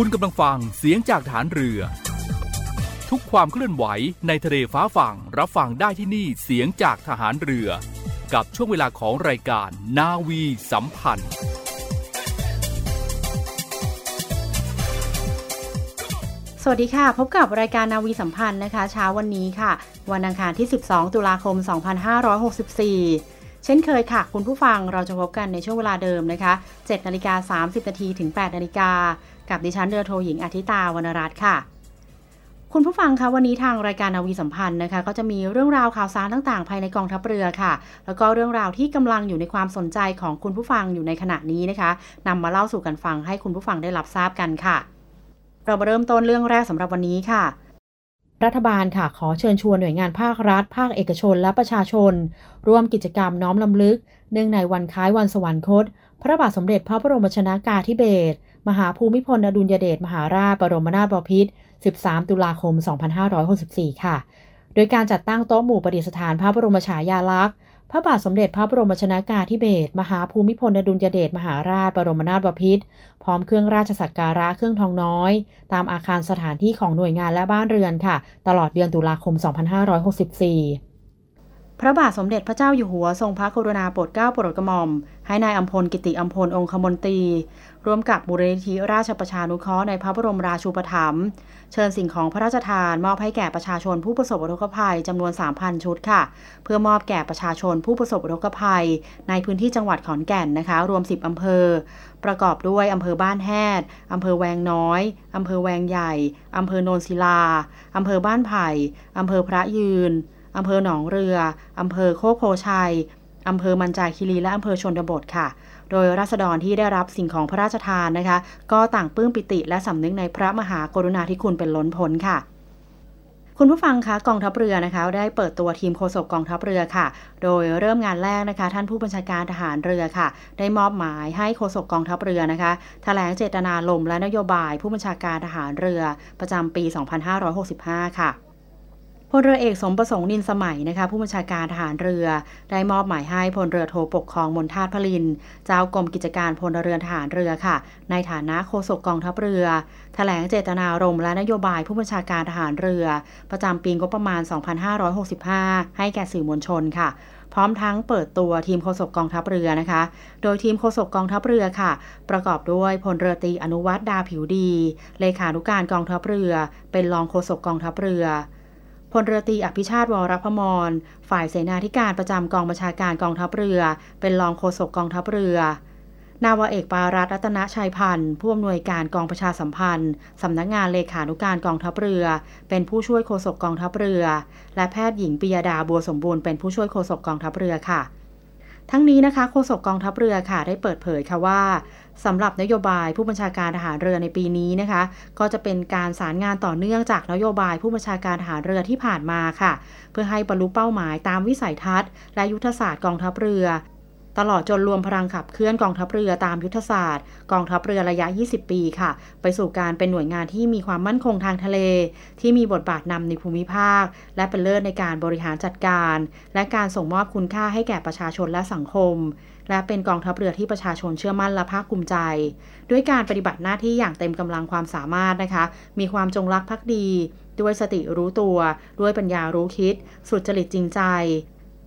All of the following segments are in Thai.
คุณกำลังฟังเสียงจากฐานเรือ ทุกความเคลื่อนไหวในทะเลฟ้าฝั่งรับฟังได้ที่นี่เสียงจากทหารเรือ กับช่วงเวลาของรายการนาวีสัมพันธ์ สวัสดีค่ะ พบกับรายการนาวีสัมพันธ์นะคะ เช้าวันนี้ค่ะ วันอังคารที่ 12 ตุลาคม 2564 เช่นเคยค่ะ คุณผู้ฟังเราจะพบกันในช่วงเวลาเดิมนะคะ7นาฬิกา30นาทีถึง8นาฬิกากับดิฉันเรือโทหญิงอาทิตาวรรณรัตน์ค่ะ คุณผู้ฟังคะวันนี้ทางรายการนาวีสัมพันธ์นะคะ ก็จะมีเรื่องราวข่าวสารต่างๆ ภายในกองทัพเรือค่ะ แล้วก็เรื่องราวที่กำลังอยู่ในความสนใจของคุณผู้ฟังอยู่ในขณะนี้นะคะนำมาเล่าสู่กันฟังให้คุณผู้ฟังได้รับทราบกันค่ะ เรามาเริ่มต้นเรื่องแรกสำหรับวันนี้ค่ะ รัฐบาลค่ะขอเชิญชวนหน่วยงานภาครัฐ ภาคเอกชนและประชาชน ร่วมกิจกรรมน้อมลำลึก เนื่องในวันคล้ายวันสวรรคต พระบาทสมเด็จพระบรมชนากาธิเบศรมหาภูมิพลอดุลยเดชมหาราชบรมนาถบพิตร 13 ตุลาคม 2564 ค่ะ โดยการจัดตั้งโต๊ะหมู่ประดิษฐานพระบรมฉายาลักษณ์ พระบาทสมเด็จพระบรมชนากาธิเบศรมหาภูมิพลอดุลยเดชมหาราชบรมนาถบพิตรพร้อมเครื่องราชสักการะเครื่องทองน้อย ตามอาคารสถานที่ของหน่วยงานและบ้านเรือนค่ะ ตลอดเดือนตุลาคม 2564 พระบาทสมเด็จพระเจ้าอยู่หัวทรงพระกรุณาโปรดเกล้าโปรดกระหม่อม ให้นายอัมพลกิติอัมพลองคมนตรีร่วมกับมูลนิธิราชประชานุเคราะห์ในพระบรมราชูปถัมภ์เชิญสิ่งของพระราชทาน มอบให้แก่ประชาชนผู้ประสบอุทกภัยจำนวน 3,000 ชุดค่ะ เพื่อมอบแก่ประชาชนผู้ประสบอุทกภัย ในพื้นที่จังหวัดขอนแก่นนะคะ รวม 10 อำเภอ ประกอบด้วยอำเภอบ้านแฮดอำเภอแวงน้อยอำเภอแวงใหญ่อำเภอโนนศิลาอำเภอบ้านไผ่อำเภอพระยืน อำเภอหนองเรือ อำเภอโคกโพชัย อำเภอมันจาคีรีและอำเภอชนบทค่ะ โดยรัษฎรที่ได้รับสิ่งของพระราชทานนะคะ ก็ต่างปลื้มปิติและสำนึกในพระมหากรุณาธิคุณเป็นล้นพ้นค่ะคุณผู้ฟังคะกองทัพเรือนะคะ ได้เปิดตัวทีมโฆษกกองทัพเรือค่ะ โดยเริ่มงานแรกนะคะ ท่านผู้บัญชาการทหารเรือค่ะ ได้มอบหมายให้โฆษกกองทัพเรือนะคะแถลงเจตนาลมและนโยบายผู้บัญชาการทหารเรือประจำปี 2565 ค่ะ พลเรือเอกสมประสงค์นินสมัยนะคะผู้บัญชาการทหารเรือ ได้มอบหมายให้พลเรือโทปกครองมนทาตพลิน เจ้ากรมกิจการพลเรือนทหารเรือค่ะ ในฐานะโฆษกกองทัพเรือถแถลงเจตนารมณ์และนโยบายผู้บัญชาการทหารเรือ ประจำปีงบประมาณ 2565 ให้แก่สื่อมวลชนค่ะพร้อมทั้งเปิดตัวทีมโฆษกกองทัพเรือนะคะ โดยทีมโฆษกกองทัพเรือค่ะ ประกอบด้วยพลเรือตีอนุวัตดาผิวดี เลขานุการกองทัพเรือ เป็นรองโฆษกกองทัพเรือ พลเรือตีอภิชาติวรพมร ฝ่ายเสนาธิการประจำกองบัญชาการกองทัพเรือ เป็นรองโฆษกกองทัพเรือ นาวเอกปารัตรัตนชัยพันธ์ผู้อำนวยการกองประชาสัมพันธ์สำนักงานเลขานุการกองทัพเรือ เป็นผู้ช่วยโฆษกกองทัพเรือ และแพทย์หญิงปิยดาบัวสมบูรณ์เป็นผู้ช่วยโฆษกกองทัพเรือค่ะ ทั้งนี้นะคะโฆษกกองทัพเรือค่ะได้เปิดเผยค่ะว่าสำหรับนโยบายผู้บัญชาการทหารเรือในปีนี้นะคะ ก็จะเป็นการสารงานต่อเนื่องจากนโยบายผู้บัญชาการทหารเรือที่ผ่านมาค่ะ เพื่อให้บรรลุเป้าหมายตามวิสัยทัศน์ และยุทธศาสตร์กองทัพเรือ ตลอดจนรวมพลังขับเคลื่อนกองทัพเรือตามยุทธศาสตร์ กองทัพเรือระยะ 20 ปีค่ะ ไปสู่การเป็นหน่วยงานที่มีความมั่นคงทางทะเล ที่มีบทบาทนำในภูมิภาค และเป็นเลิศในการบริหารจัดการ และการส่งมอบคุณค่าให้แก่ประชาชนและสังคม และเป็นกองทัพเรือที่ประชาชนเชื่อมั่นและภาคภูมิใจ ด้วยการปฏิบัติหน้าที่อย่างเต็มกำลังความสามารถนะคะ มีความจงรักภักดี ด้วยสติรู้ตัว ด้วยปัญญารู้คิด สุดจริตจริงใจ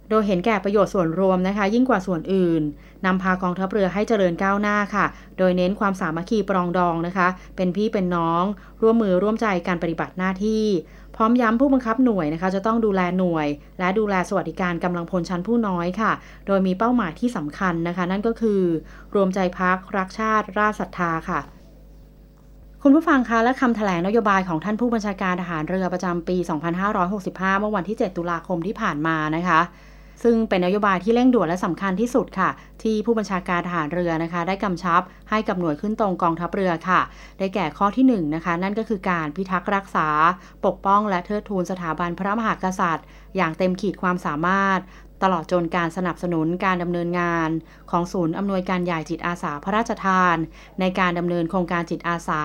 โดยเห็นแก่ประโยชน์ส่วนรวมนะคะ ยิ่งกว่าส่วนอื่นนำพากองทัพเรือให้เจริญก้าวหน้าค่ะ โดยเน้นความสามัคคีปรองดองนะคะ เป็นพี่เป็นน้อง ร่วมมือร่วมใจการปฏิบัติหน้าที่ พร้อมย้ำผู้บังคับหน่วยนะคะ จะต้องดูแลหน่วย และดูแลสวัสดิการกำลังพลชั้นผู้น้อยค่ะ โดยมีเป้าหมายที่สำคัญนะคะ นั่นก็คือ รวมใจพักรักชาติ ราชศรัทธาค่ะคุณผู้ฟังคะและคำแถลงนโยบายของท่านผู้บัญชาการทหารเรือประจำปี 2565 เมื่อวันที่ 7 ตุลาคมที่ผ่านมานะคะ ซึ่งเป็นนโยบายที่เร่งด่วนและสำคัญที่สุดค่ะ ที่ผู้บัญชาการทหารเรือนะคะ ได้กำชับให้กับหน่วยขึ้นตรงกองทัพเรือค่ะ ได้แก่ข้อที่1นนะคะ นั่นก็คือการพิทักษ์รักษา ปกป้องและเทิดทูนสถาบันพระมหากษัตริย์ อย่างเต็มขีดความสามารถ ตลอดจนการสนับสนุนการดำเนินงาน ของศูนย์อำนวยการใหญ่จิตอาสาพระราชทาน ในการดำเนินโครงการจิตอาสา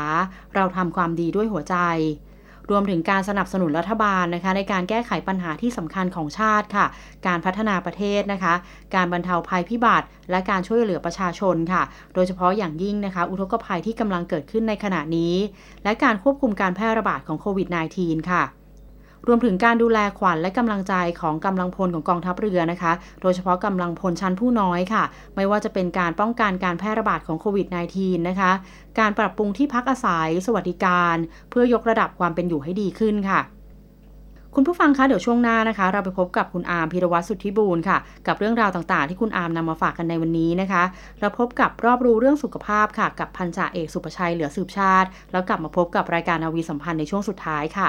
เราทำความดีด้วยหัวใจ รวมถึงการสนับสนุนรัฐบาลนะคะ ในการแก้ไขปัญหาที่สำคัญของชาติค่ะ การพัฒนาประเทศนะคะ การบรรเทาภัยพิบัติ และการช่วยเหลือประชาชนค่ะ โดยเฉพาะอย่างยิ่งนะคะ อุทกภัยที่กำลังเกิดขึ้นในขณะนี้ และการควบคุมการแพร่ระบาดของโควิด -19 ค่ะ รวมถึงการดูแลขวัญและกำลังใจของกำลังพลของกองทัพเรือนะคะ โดยเฉพาะกำลังพลชั้นผู้น้อยค่ะ ไม่ว่าจะเป็นการป้องกันการแพร่ระบาดของโควิด -19 นะคะ การปรับปรุงที่พักอาศัย สวัสดิการ เพื่อยกระดับความเป็นอยู่ให้ดีขึ้นค่ะคุณผู้ฟังคะเดี๋ยวช่วงหน้านะคะ เราไปพบกับคุณอาร์มพิรวัตรสุทธิบูรณ์ค่ะ กับเรื่องราวต่างๆ ที่คุณอาร์มนำมาฝากกันในวันนี้นะคะ เราพบกับรอบรู้เรื่องสุขภาพค่ะ กับพันจ่าเอกสุประชัยเหลือสืบชาติ แล้วกลับมาพบกับรายการนาวีสัมพันธ์ในช่วงสุดท้ายค่ะ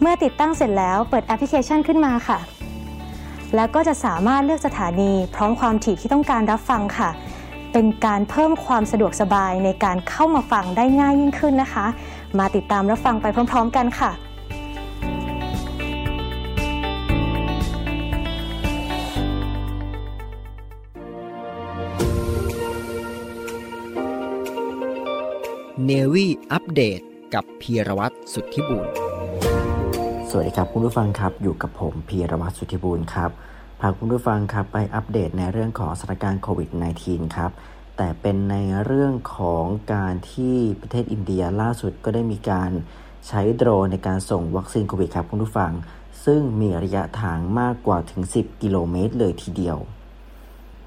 เมื่อติดตั้งเสร็จแล้วเปิดแอปพลิเคชันขึ้นมาค่ะ แล้วก็จะสามารถเลือกสถานี พร้อมความถี่ที่ต้องการรับฟังค่ะ เป็นการเพิ่มความสะดวกสบายในการเข้ามาฟังได้ง่ายยิ่งขึ้นนะคะ มาติดตามรับฟังไปพร้อม ๆ กันค่ะเนวี่อัปเดตกับพีรวัตรสุทธิบุญ วัสดีครับคุณผู้ฟังครับอยู่กับผมพีรวัตรสุธิบูรณ์ครับพาคุณผู้ฟังครับไปอัปเดตในเรื่องของสถานการณ์โควิด -19 ครับแต่เป็นในเรื่องของการที่ประเทศอินเดียล่าสุดก็ได้มีการใช้โดรนในการส่งวัคซีนโควิดครับคุณผู้ฟัง ซึ่งมีระยะทางมากกว่าถึง 10 กิโลเมตรเลยทีเดียว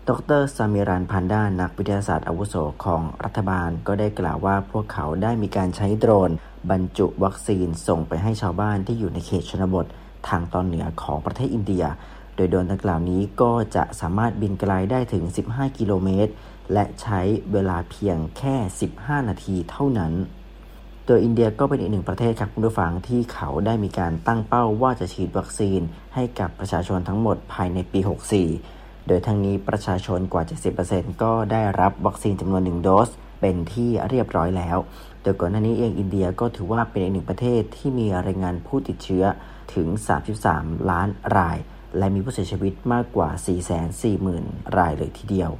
ดรซามิรันพันด้านักวิทยาศาสตร์อาวุโสของรัฐบาลก็ได้กล่าวว่าพวกเขาได้มีการใช้โดรน บรรจุวัคซีนส่งไปให้ชาวบ้านที่อยู่ในเขตชนบททางตอนเหนือของประเทศอินเดีย โดยโดรนดังกล่าวนี้ก็จะสามารถบินไกลได้ถึง 15 กิโลเมตร และใช้เวลาเพียงแค่ 15 นาทีเท่านั้นโดยอินเดียก็เป็นอีกหนึ่งประเทศครับคุณผู้ฟังที่เขาได้มีการตั้งเป้าว่าจะฉีดวัคซีนให้กับประชาชนทั้งหมดภายในปี 64 โดยทั้งนี้ประชาชนกว่า 70%ก็ได้รับวัคซีนจำนวนหนึ่งโดส เป็นที่เรียบร้อยแล้ว โดยก่อนหน้านี้เองอินเดียก็ถือว่าเป็นอีกหนึ่งประเทศที่มีรายงานผู้ติดเชื้อถึง 33 ล้านราย และมีผู้เสียชีวิตมากกว่า 440,000 รายเลยทีเดียว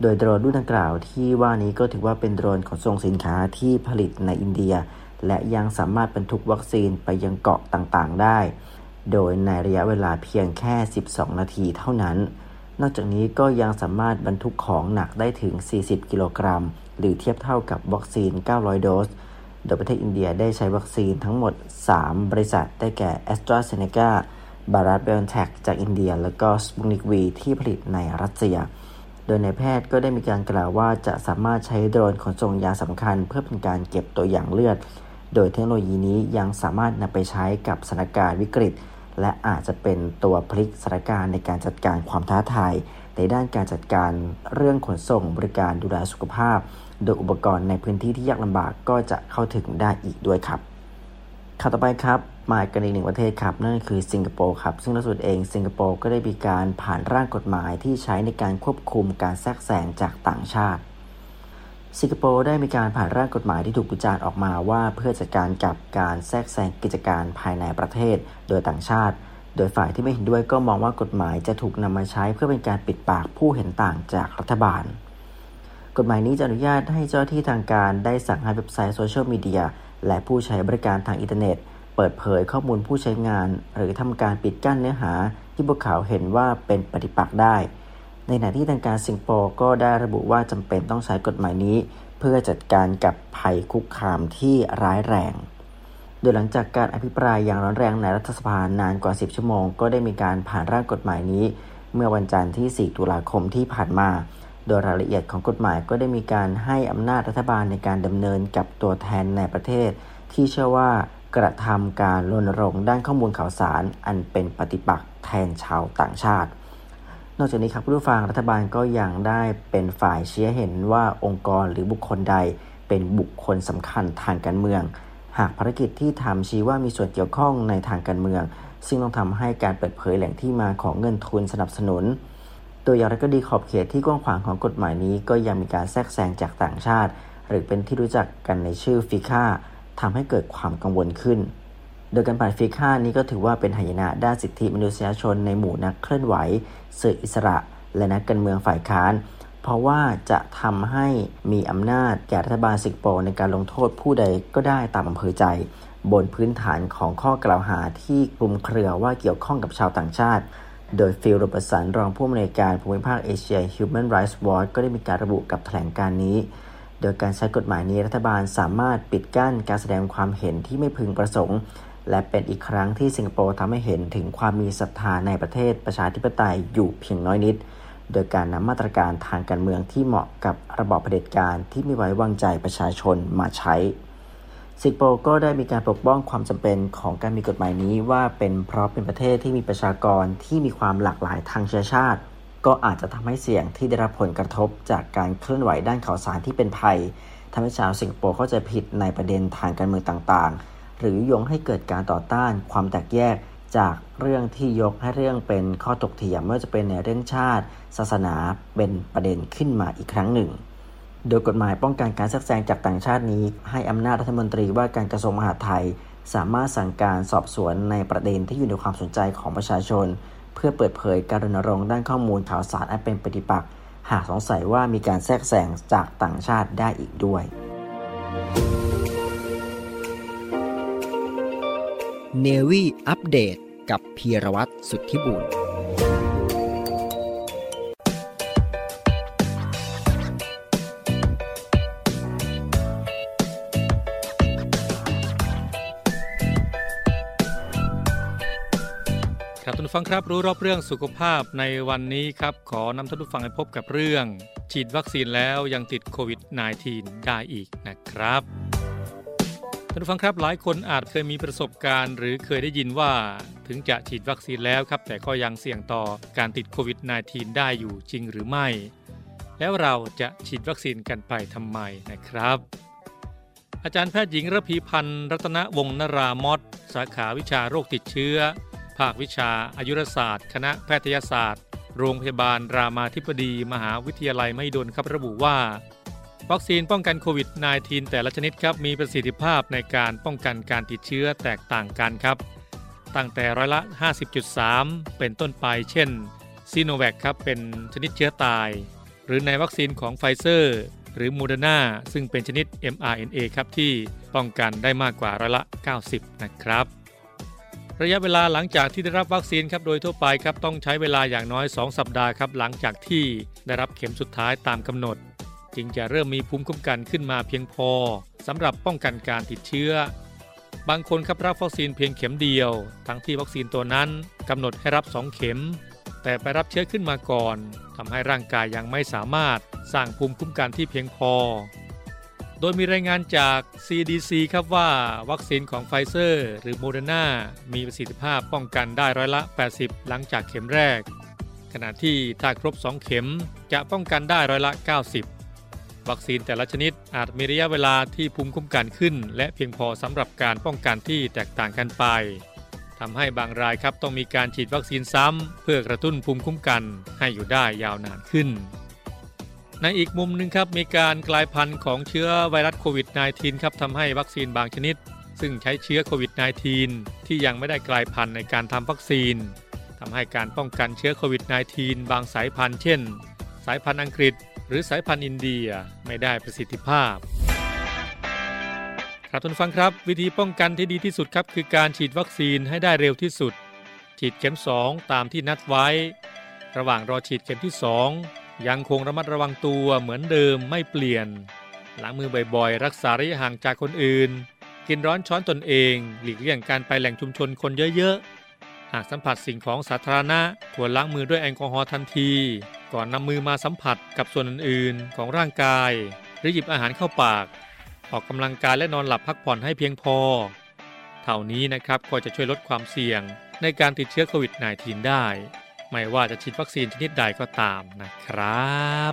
โดยโดรนรุ่นดังกล่าวที่ว่านี้ก็ถือว่าเป็นโดรนขนส่งสินค้าที่ผลิตในอินเดีย และยังสามารถบรรทุกวัคซีนไปยังเกาะต่างๆ ได้ โดยในระยะเวลาเพียงแค่ 12 นาทีเท่านั้น นอกจากนี้ก็ยังสามารถบรรทุกของหนักได้ถึง 40 กิโลกรัม หรือเทียบเท่ากับวัคซีน 900 โดส โดยประเทศอินเดียได้ใช้วัคซีนทั้งหมด 3 บริษัท ได้แก่ a s t r a z เซ e c a บารัตเบลแทคจากอินเดีย และก็สปุนิกวีที่ผลิตในรัสเซีย โดยในแพทย์ก็ได้มีการกล่าวว่าจะสามารถใช้โดรนขนส่งยาสำคัญ เพื่อเป็นการเก็บตัวอย่างเลือด โดยเทคโนโลยีนี้ยังสามารถนำไปใช้กับสถานการณ์วิกฤต และอาจจะเป็นตัวพลิกสถานการณ์ในการจัดการความท้าทาย ในด้านการจัดการเรื่องขนส่งบริการดูแลสุขภาพ โดยอุปกรณ์ในพื้นที่ที่ยากลำบากก็จะเข้าถึงได้อีกด้วยครับข่าวต่อไปครับมากันอีกหนึ่งประเทศครับ นั่นก็คือสิงคโปร์ครับ ซึ่งล่าสุดเองสิงคโปร์ก็ได้มีการผ่านร่างกฎหมายที่ใช้ในการควบคุมการแทรกแซงจากต่างชาติ สิงคโปร์ได้มีการผ่านร่างกฎหมายที่ถูกวิจารณ์ออกมาว่าเพื่อจัดการกับการแทรกแซงกิจการภายในประเทศ โดยต่างชาติ โดยฝ่ายที่ไม่เห็นด้วยก็มองว่ากฎหมายจะถูกนำมาใช้เพื่อเป็นการปิดปากผู้เห็นต่างจากรัฐบาล กฎหมายนี้จะอนุญาตให้เจ้าที่ทางการได้สั่งให้เว็บไซต์โซเชียลมีเดียและผู้ใช้บริการทางอินเทอร์เน็ต เปิดเผยข้อมูลผู้ใช้งาน หรือทำการปิดกั้นเนื้อหาที่พวกเขาเห็นว่าเป็นปฏิปักษ์ได้ ในขณะที่ทางการสิงคโปร์ก็ได้ระบุว่าจำเป็นต้องใช้กฎหมายนี้ เพื่อจัดการกับภัยคุกคามที่ร้ายแรง โดยหลังจากการอภิปรายอย่างร้อนแรงในรัฐสภานานกว่า 10 ชั่วโมง ก็ได้มีการผ่านร่างกฎหมายนี้ เมื่อวันจันทร์ที่ 4 ตุลาคมที่ผ่านมา โดยรายละเอียดของกฎหมายก็ได้มีการให้อำนาจรัฐบาลในการดำเนินกับตัวแทนในประเทศ ที่เชื่อว่ากระทำการรณรงค์ด้านข้อมูลข่าวสาร อันเป็นปฏิปักษ์แทนชาวต่างชาติ นอกจากนี้ครับผู้ฟังรัฐบาลก็ยังได้เป็นฝ่ายเชี้เห็นว่าองค์กรหรือบุคคลใดเป็นบุคคลสำคัญทางการเมือง หากภารกิจที่ทำชี้ว่ามีส่วนเกี่ยวข้องในทางการเมือง ซึ่งต้องทำให้การเปิดเผยแหล่งที่มาของเงินทุนสนับสนุน ตัวอย่างไรก็ดีขอบเขตที่กว้างขวางของกฎหมายนี้ ก็ยังมีการแทรกแซงจากต่างชาติ หรือเป็นที่รู้จักกันในชื่อฟิค่าทำให้เกิดความกังวลขึ้น โดยการผ่านฟิค่านี้ก็ถือว่าเป็นหายนะด้านสิทธิมนุษยชนในหมู่นักเคลื่อนไหวสื่ออิสระ และนักการเมืองฝ่ายค้าน เพราะว่าจะทำให้มีอำนาจแก่รัฐบาลสิงคโปร์ในการลงโทษผู้ใดก็ได้ตามอำเภอใจ บนพื้นฐานของข้อกล่าวหาที่กลุ่มเครือว่าเกี่ยวข้องกับชาวต่างชาติ โดยฟิลโรบสันรองผู้อำนวยการภูมิภาคเอเชีย Human Rights Watch ก็ได้มีการระบุกับแถลงการนี้โดยการใช้กฎหมายนี้รัฐบาลสามารถปิดกั้นการแสดงความเห็นที่ไม่พึงประสงค์ และเป็นอีกครั้งที่สิงคโปร์ทำให้เห็นถึงความมีศรัทธาในประเทศประชาธิปไตยอยู่เพียงน้อยนิด โดยการนำมาตรการทางการเมืองที่เหมาะกับระบอบเผด็จการที่ไม่ไว้วางใจประชาชนมาใช้ สิงคโปร์ก็ได้มีการปกป้องความจำเป็นของการมีกฎหมายนี้ว่าเป็นเพราะเป็นประเทศที่มีประชากรที่มีความหลากหลายทางเชื้อชาติ ก็อาจจะทำให้เสี่ยงที่ได้รับผลกระทบจากการเคลื่อนไหวด้านข่าวสารที่เป็นภัยทำให้ชาวสิงคโปร์เข้าใจผิดในประเด็นทางการเมืองต่างๆ หรือโยงให้เกิดการต่อต้านความแตกแยกจากเรื่องที่ยกให้เรื่องเป็นข้อถกเถียงไม่ว่าจะเป็นในเรื่องชาติ ศาสนาเป็นประเด็นขึ้นมาอีกครั้งหนึ่ง โดยกฎหมายป้องกันการแทรกแซงจากต่างชาตินี้ ให้อำนาจรัฐมนตรีว่าการกระทรวงมหาดไทย สามารถสั่งการสอบสวนในประเด็นที่อยู่ในความสนใจของประชาชน เพื่อเปิดเผยการรณรงค์ด้านข้อมูลข่าวสารอันเป็นปฏิปักษ์หากสงสัยว่ามีการแทรกแซงจากต่างชาติได้อีกด้วย เนวี่อัปเดตกับพีรวัตรสุทธิบุญครับท่านฟังครับรู้รอบเรื่องสุขภาพในวันนี้ครับ ขอนำท่านผู้ฟังไปพบกับเรื่อง ฉีดวัคซีนแล้วยังติดโควิด -19 ได้อีกนะครับ ท่านผู้ฟังครับหลายคนอาจเคยมีประสบการณ์ หรือเคยได้ยินว่าถึงจะฉีดวัคซีนแล้วครับ แต่ก็ยังเสี่ยงต่อการติดโควิด -19 ได้อยู่จริงหรือไม่ แล้วเราจะฉีดวัคซีนกันไปทำไมนะครับ อาจารย์แพทย์หญิงระพีพันธ์รัตนวงศ์นรามอดสาขาวิชาโรคติดเชื้อ ภาควิชาอายุรศาสตร์ คณะแพทยศาสตร์ โรงพยาบาลรามาธิบดี มหาวิทยาลัยมหิดลครับระบุว่า วัคซีนป้องกันโควิด -19 แต่ละชนิดครับมีประสิทธิภาพในการป้องกันการติดเชื้อแตกต่างกันครับ ตั้งแต่ร้อยละ 50.3 เป็นต้นไป เช่นซีโนแวคครับเป็นชนิดเชื้อตาย หรือในวัคซีนของไฟเซอร์ หรือโมเดอร์นาซึ่งเป็นชนิด mRNA ครับที่ป้องกันได้มากกว่าร้อยละ 90 นะครับ ระยะเวลาหลังจากที่ได้รับวัคซีนครับโดยทั่วไปครับต้องใช้เวลาอย่างน้อย 2 สัปดาห์ครับหลังจากที่ได้รับเข็มสุดท้ายตามกำหนด จึงจะเริ่มมีภูมิคุ้มกันขึ้นมาเพียงพอสำหรับป้องกันการติดเชื้อ บางคนครับรับวัคซีนเพียงเข็มเดียว ทั้งที่วัคซีนตัวนั้นกำหนดให้รับ 2 เข็ม แต่ไปรับเชื้อขึ้นมาก่อนทำให้ร่างกายยังไม่สามารถสร้างภูมิคุ้มกันที่เพียงพอ โดยมีรายงานจาก CDC ครับว่าวัคซีนของไฟเซอร์หรือโมเดอร์นามีประสิทธิภาพป้องกันได้ร้อยละ 80 หลังจากเข็มแรก ขณะที่ถ้าครบ 2 เข็มจะป้องกันได้ร้อยละ 90 วัคซีนแต่ละชนิดอาจมีระยะเวลาที่ภูมิคุ้มกันขึ้น และเพียงพอสำหรับการป้องกันที่แตกต่างกันไปทำให้บางรายครับต้องมีการฉีดวัคซีนซ้ำเพื่อกระตุ้นภูมิคุ้มกันให้อยู่ได้ยาวนานขึ้น ในอีกมุมหนึ่งครับมีการกลายพันธุ์ของเชื้อไวรัสโควิด -19 ครับทำให้วัคซีนบางชนิด ซึ่งใช้เชื้อโควิด -19 ที่ยังไม่ได้กลายพันธุ์ในการทำวัคซีนทำให้การป้องกันเชื้อโควิด -19 บางสายพันธุ์เช่น สายพันธุ์อังกฤษ หรือสายพันธุ์อินเดียไม่ได้ประสิทธิภาพ ครับทุกฟังครับวิธีป้องกันที่ดีที่สุดครับ คือการฉีดวัคซีนให้ได้เร็วที่สุด ฉีดเข็ม 2 ตามที่นัดไว้ ระหว่างรอฉีดเข็มที่ 2 ยังคงระมัดระวังตัวเหมือนเดิมไม่เปลี่ยนล้างมือบ่อยๆ รักษาระยะห่างจากคนอื่น กินร้อนช้อนตนเอง หลีกเลี่ยงการไปแหล่งชุมชนคนเยอะๆ หากสัมผัสสิ่งของสาธารณะควรล้างมือด้วยแอลกอฮอล์ทันที ก่อนนำมือมาสัมผัสกับส่วนอื่นๆ ของร่างกาย หรือหยิบอาหารเข้าปาก ออกกำลังกายและนอนหลับพักผ่อนให้เพียงพอ เท่านี้นะครับก็จะช่วยลดความเสี่ยง ในการติดเชื้อโควิด -19 ได้ ไม่ว่าจะฉีดวัคซีนชนิดใดก็ตามนะครับ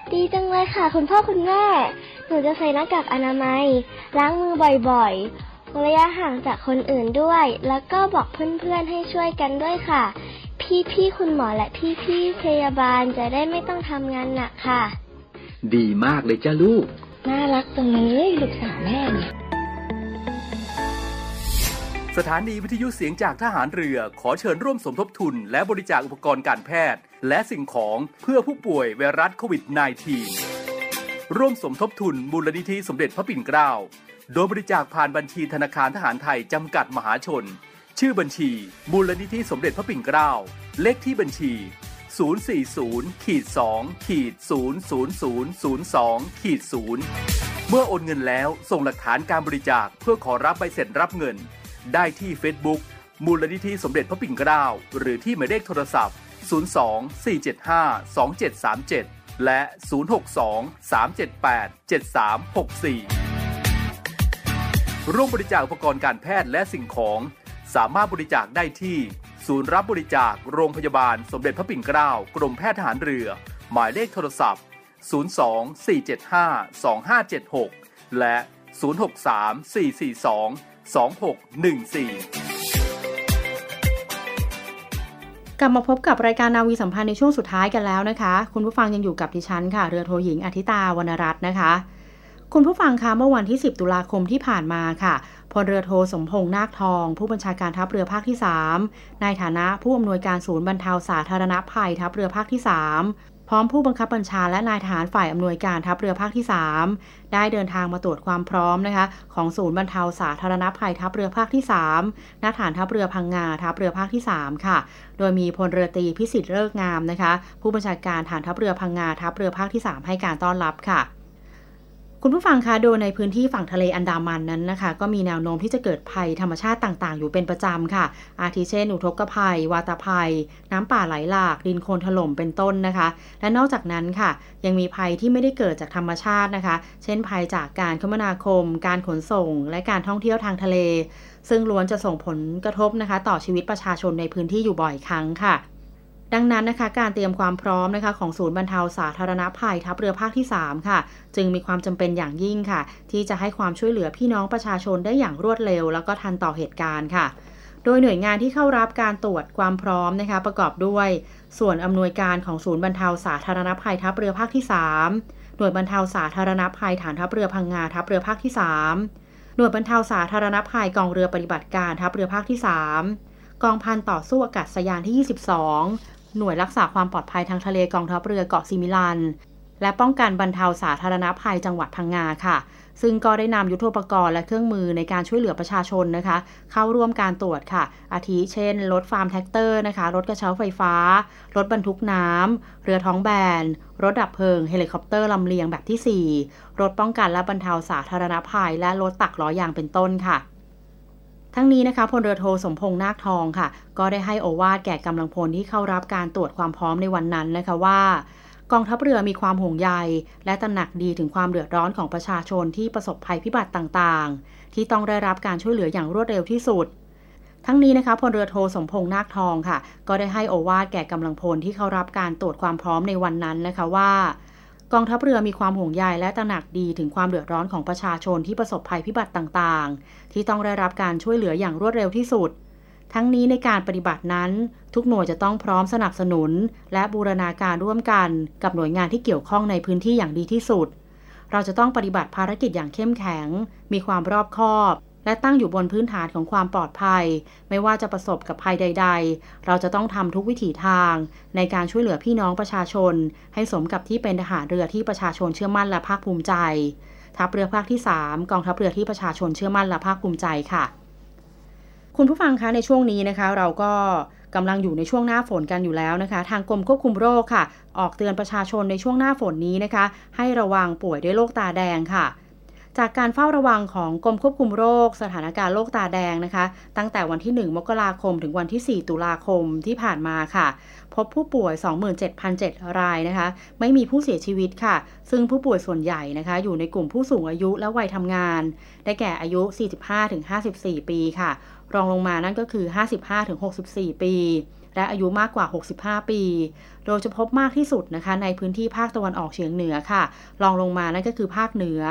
ดีจังเลยค่ะ คุณพ่อคุณแม่ หนูจะใส่หน้ากากอนามัย ล้างมือบ่อยๆระยะห่างจากคนอื่นด้วย แล้วก็บอกเพื่อนๆให้ช่วยกันด้วยค่ะ พี่ๆคุณหมอและพี่ๆพยาบาลจะได้ไม่ต้องทำงานหนักค่ะ ดีมากเลยจ้าลูก น่ารักจังเลยลูกสาวแม่เนี่ยสถานีวิทยุเสียงจากทหารเรือ ขอเชิญร่วมสมทบทุน และบริจาคอุปกรณ์การแพทย์ และสิ่งของเพื่อผู้ป่วยไวรัสโควิด -19 ร่วมสมทบทุนมูลนิธิสมเด็จพระปิ่นเกล้า โดยบริจาคผ่านบัญชีธนาคารทหารไทยจำกัดมหาชน ชื่อบัญชี มูลนิธิสมเด็จพระปิ่นเกล้า เลขที่บัญชี 040ขีด2ขีด00002ขีด0เมื่อโอนเงินแล้วส่งหลักฐานการบริจาคเพื่อขอรับใบเสร็จรับเงิน ได้ที่ Facebook มูลนิธิสมเด็จพระปิ่นเกล้า หรือที่หมายเลขโทรศัพท์ 02 475 2737 และ 062 378 7364 ร่วมบริจาคอุปกรณ์การแพทย์และสิ่งของ สามารถบริจาคได้ที่ ศูนย์รับบริจาคโรงพยาบาลสมเด็จพระปิ่นเกล้ากรมแพทย์ทหารเรือ หมายเลขโทรศัพท์ 02 475 2576 และ 063 442 2614 กลับมาพบกับรายการนาวีสัมพันธ์ในช่วงสุดท้ายกันแล้วนะคะ คุณผู้ฟังยังอยู่กับดิฉันค่ะ เรือโทหญิงอธิตาวรรณรัตน์นะคะ คุณผู้ฟังคะเมื่อวันที่ 10 ตุลาคมที่ผ่านมาค่ะพลเรือโทสมพงษ์นาคทอง ผู้บัญชาการทัพเรือภาคที่ 3 ในฐานะผู้อำนวยการศูนย์บรรเทาสาธารณภัยทัพเรือภาคที่ 3 พร้อมผู้บังคับบัญชาและนายทหารฝ่ายอำนวยการทัพเรือภาคที่ 3 ได้เดินทางมาตรวจความพร้อมนะคะ ของศูนย์บรรเทาสาธารณภัยทัพเรือภาคที่3ณฐานทัพเรือพังงาทัพเรือภาคที่ 3 ค่ะ โดยมีพลเรือตีพิสิทธิ์เลิกงามนะคะ ผู้บัญชาการฐานทัพเรือพังงาทัพเรือภาคที่ 3 ให้การต้อนรับค่ะ คุณผู้ฟังคะโดยในพื้นที่ฝั่งทะเลอันดามันนั้นนะคะ ก็มีแนวโน้มที่จะเกิดภัยธรรมชาติต่างๆ อยู่เป็นประจำค่ะ อาทิเช่น อุทกภัย วาตภัย น้ำป่าไหลหลาก ดินโคลนถล่มเป็นต้นนะคะ และนอกจากนั้นค่ะ ยังมีภัยที่ไม่ได้เกิดจากธรรมชาตินะคะ เช่น ภัยจากการคมนาคม การขนส่ง และการท่องเที่ยวทางทะเล ซึ่งล้วนจะส่งผลกระทบนะคะ ต่อชีวิตประชาชนในพื้นที่อยู่บ่อยครั้งค่ะ ดังนั้นนะคะการเตรียมความพร้อมนะคะของศูนย์บรรเทาสาธารณภัยทัพเรือภาคที่ 3 ค่ะ จึงมีความจำเป็นอย่างยิ่งค่ะ ที่จะให้ความช่วยเหลือพี่น้องประชาชนได้อย่างรวดเร็ว แล้วก็ทันต่อเหตุการณ์ค่ะ โดยหน่วยงานที่เข้ารับการตรวจความพร้อมนะคะ ประกอบด้วย ส่วนอำนวยการของศูนย์บรรเทาสาธารณภัยทัพเรือภาคที่ 3 หน่วยบรรเทาสาธารณภัยฐานทัพเรือพังงาทัพเรือภาคที่ 3 หน่วยบรรเทาสาธารณภัยกองเรือปฏิบัติการทัพเรือภาคที่ 3 กองพันต่อสู้อากาศยานที่ 22 หน่วยรักษาความปลอดภัยทางทะเลกองทัพเรือเกาะซิมิลัน และป้องกันบรรเทาสาธารณภัยจังหวัดพังงาค่ะ ซึ่งก็ได้นำยุทโธปกรณ์และเครื่องมือในการช่วยเหลือประชาชนนะคะ เข้าร่วมการตรวจค่ะ อาทิเช่น รถฟาร์มแทรกเตอร์นะคะ รถกระเช้าไฟฟ้า รถบรรทุกน้ำ เรือท้องแบน รถดับเพลิง เฮลิคอปเตอร์ลำเลียงแบบที่ 4 รถป้องกันและบรรเทาสาธารณภัย และรถตักล้อยางเป็นต้นค่ะ ทั้งนี้นะคะพลเรือโทสมพงษ์นาคทองค่ะ ก็ได้ให้โอวาทแก่กำลังพลที่เข้ารับการตรวจความพร้อมในวันนั้นนะคะว่ากองทัพเรือมีความห่วงใย และตระหนักดีถึงความเดือดร้อนของประชาชนที่ประสบภัยพิบัติต่างๆ ที่ต้องได้รับการช่วยเหลืออย่างรวดเร็วที่สุด ทั้งนี้นะคะพลเรือโทสมพงษ์นาคทองค่ะ ก็ได้ให้โอวาดแก่กำลังพลที่เข้ารับการตรวจความพร้อมในวันนั้นนะคะว่า กองทัพเรือมีความห่วงใยและตระหนักดีถึงความเดือดร้อนของประชาชนที่ประสบภัยพิบัติต่างๆ ที่ต้องได้รับการช่วยเหลืออย่างรวดเร็วที่สุด ทั้งนี้ในการปฏิบัตินั้น ทุกหน่วยจะต้องพร้อมสนับสนุน และบูรณาการร่วมกันกับหน่วยงานที่เกี่ยวข้องในพื้นที่อย่างดีที่สุด เราจะต้องปฏิบัติภารกิจอย่างเข้มแข็ง มีความรอบคอบ และตั้งอยู่บนพื้นฐานของความปลอดภัย ไม่ว่าจะประสบกับภัยใด ๆ เราจะต้องทำทุกวิถีทาง ในการช่วยเหลือพี่น้องประชาชน ให้สมกับที่เป็นทหารเรือที่ประชาชนเชื่อมั่นและภาคภูมิใจทัพเรือภาคที่ 3 กองทัพเรือที่ประชาชนเชื่อมั่นและภาคภูมิใจค่ะ คุณผู้ฟังคะในช่วงนี้นะคะ เราก็กำลังอยู่ในช่วงหน้าฝนกันอยู่แล้วนะคะ ทางกรมควบคุมโรคค่ะ ออกเตือนประชาชนในช่วงหน้าฝนนี้นะคะ ให้ระวังป่วยด้วยโรคตาแดงค่ะ จากการเฝ้าระวังของกรมควบคุมโรค สถานการณ์โรคตาแดงนะคะ ตั้งแต่วันที่ 1 มกราคมถึงวันที่ 4 ตุลาคมที่ผ่านมาค่ะ พบผู้ป่วย 27,007 รายนะคะ ไม่มีผู้เสียชีวิตค่ะ ซึ่งผู้ป่วยส่วนใหญ่นะคะ อยู่ในกลุ่มผู้สูงอายุและวัยทำงาน ได้แก่อายุ 45-54 ปีค่ะ รองลงมานั่นก็คือ 55-64 ปี และอายุมากกว่า 65 ปี โดยจะพบมากที่สุดนะคะในพื้นที่ภาคตะวันออกเฉียงเหนือค่ะรองลงมานั่นก็คือภาคเหนือ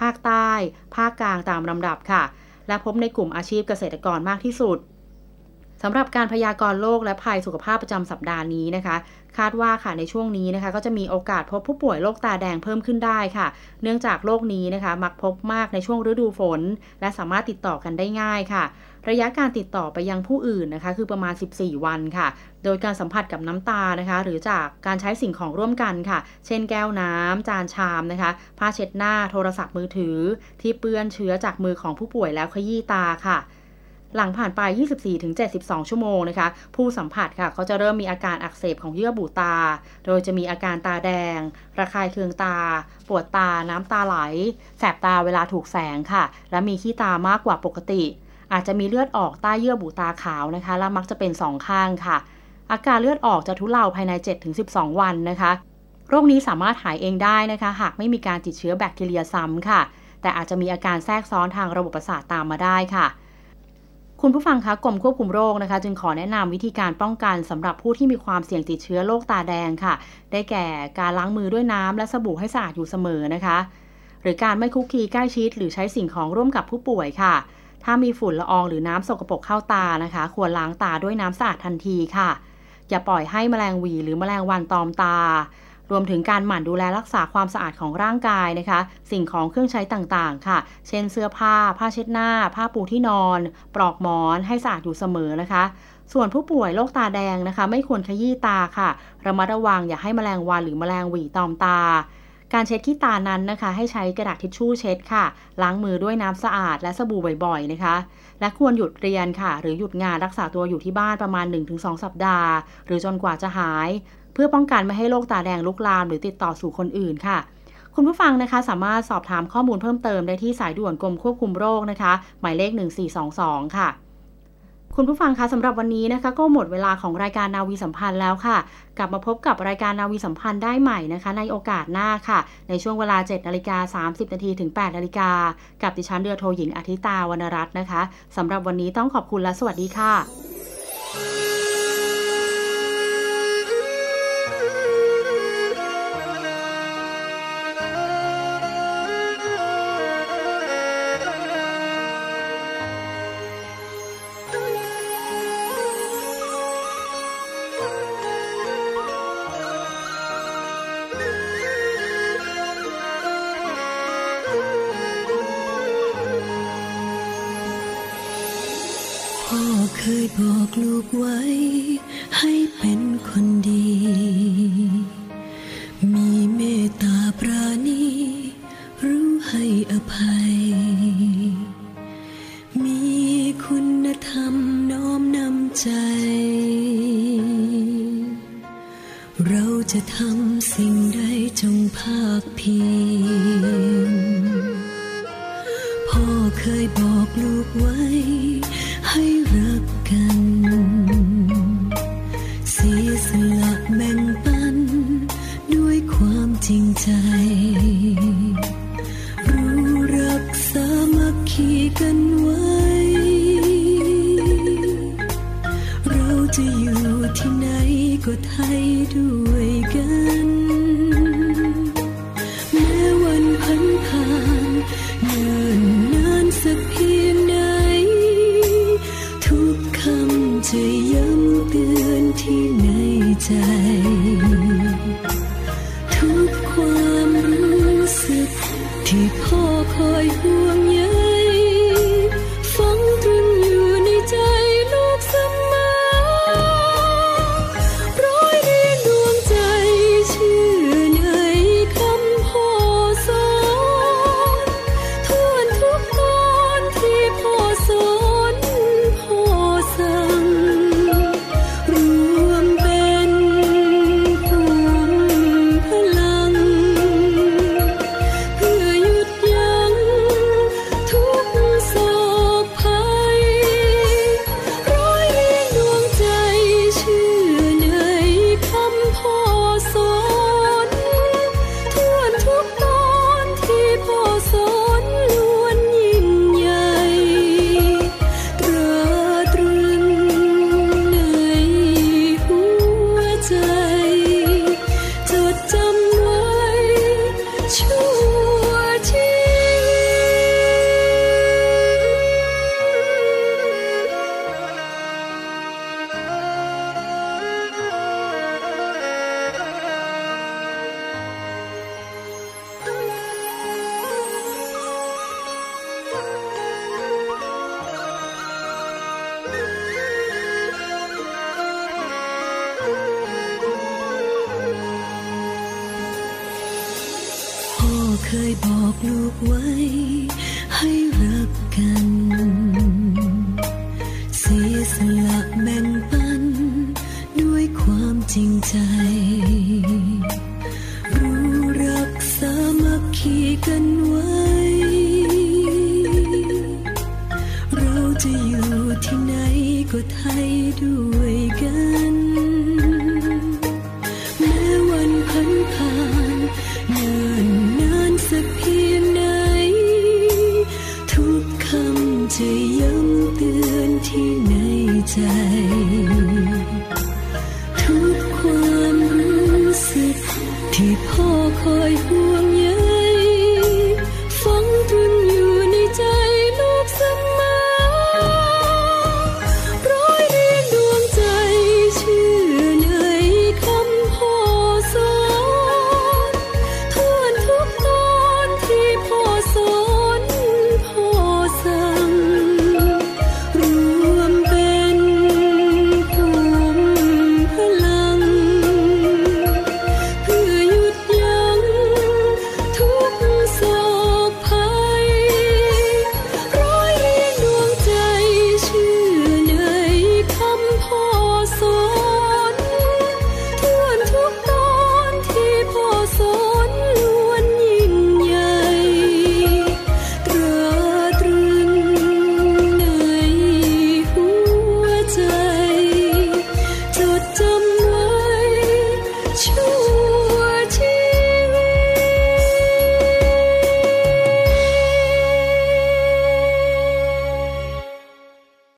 ภาคใต้ ภาคกลางตามลำดับค่ะ และพบในกลุ่มอาชีพเกษตรกรมากที่สุดสำหรับการพยากรณ์โรคและภัยสุขภาพประจำสัปดาห์นี้นะคะ คาดว่าค่ะในช่วงนี้นะคะ ก็จะมีโอกาสพบผู้ป่วยโรคตาแดงเพิ่มขึ้นได้ค่ะ เนื่องจากโรคนี้นะคะ มักพบมากในช่วงฤดูฝน และสามารถติดต่อกันได้ง่ายค่ะ ระยะการติดต่อไปยังผู้อื่นนะคะ คือประมาณ 14 วันค่ะ โดยการสัมผัสกับน้ำตานะคะ หรือจากการใช้สิ่งของร่วมกันค่ะ เช่นแก้วน้ำจานชามนะคะ ผ้าเช็ดหน้า โทรศัพท์มือถือ ที่เปื้อนเชื้อจากมือของผู้ป่วยแล้วขยี้ตาค่ะหลังผ่านไป 24-72 ชั่วโมงนะคะ ผู้สัมผัสค่ะเขาจะเริ่มมีอาการอักเสบของเยื่อบุตา โดยจะมีอาการตาแดง ระคายเคืองตา ปวดตา น้ำตาไหล แสบตาเวลาถูกแสงค่ะ และมีขี้ตามากกว่าปกติ อาจจะมีเลือดออกใต้เยื่อบุตาขาวนะคะ และมักจะเป็นสองข้างค่ะ อาการเลือดออกจะทุเลาภายใน 7-12 วันนะคะ โรคนี้สามารถหายเองได้นะคะ หากไม่มีการติดเชื้อแบคทีเรียซ้ำค่ะ แต่อาจจะมีอาการแทรกซ้อนทางระบบประสาทตามมาได้ค่ะ คุณผู้ฟังคะกรมควบคุมโรคนะคะ จึงขอแนะนำวิธีการป้องกันสำหรับผู้ที่มีความเสี่ยงติดเชื้อโรคตาแดงค่ะ ได้แก่การล้างมือด้วยน้ำและสบู่ให้สะอาดอยู่เสมอนะคะ หรือการไม่คุกคีใกล้ชิด หรือใช้สิ่งของร่วมกับผู้ป่วยค่ะ ถ้ามีฝุ่นละอองหรือน้ำสกปรกเข้าตานะคะ ควรล้างตาด้วยน้ำสะอาดทันทีค่ะ อย่าปล่อยให้แมลงวีหรือแมลงวันตอมตา รวมถึงการหมั่นดูแลรักษาความสะอาดของร่างกายนะคะ สิ่งของเครื่องใช้ต่างๆ ค่ะ เช่นเสื้อผ้า ผ้าเช็ดหน้า ผ้าปูที่นอน ปลอกหมอน ให้สะอาดอยู่เสมอนะคะ ส่วนผู้ป่วยโรคตาแดงนะคะ ไม่ควรขยี้ตาค่ะ ระมัดระวังอย่าให้แมลงวันหรือแมลงหวีตอมตา การเช็ดขี้ตานั้นนะคะ ให้ใช้กระดาษทิชชู่เช็ดค่ะ ล้างมือด้วยน้ำสะอาดและสบู่บ่อยๆนะคะ และควรหยุดเรียนค่ะ หรือหยุดงานรักษาตัวอยู่ที่บ้านประมาณ 1-2 สัปดาห์ หรือจนกว่าจะหาย เพื่อป้องกันไม่ให้โรคตาแดงลุกลามหรือติดต่อสู่คนอื่นค่ะคุณผู้ฟังนะคะสามารถสอบถามข้อมูลเพิ่มเติมได้ที่สายด่วนกรมควบคุมโรคนะคะ หมายเลข 1422 ค่ะ คุณผู้ฟังคะสำหรับวันนี้นะคะ ก็หมดเวลาของรายการนาวีสัมพันธ์แล้วค่ะ กลับมาพบกับรายการนาวีสัมพันธ์ได้ใหม่นะคะ ในโอกาสหน้าค่ะ ในช่วงเวลา7นาฬิกา30นาทีถึง8นาฬิกากับดิฉันเรือโทหญิงอาทิตาวรรณรัตน์นะคะสำหรับวันนี้ต้องขอบคุณและสวัสดีค่ะ บ กันไว้ เราจะอยู่ที่ไหนก็ไทยด้วยกัน เคยบอกลูกไว้ ให้รักกัน เสียสละแบ่งปัน ด้วยความจริงใจ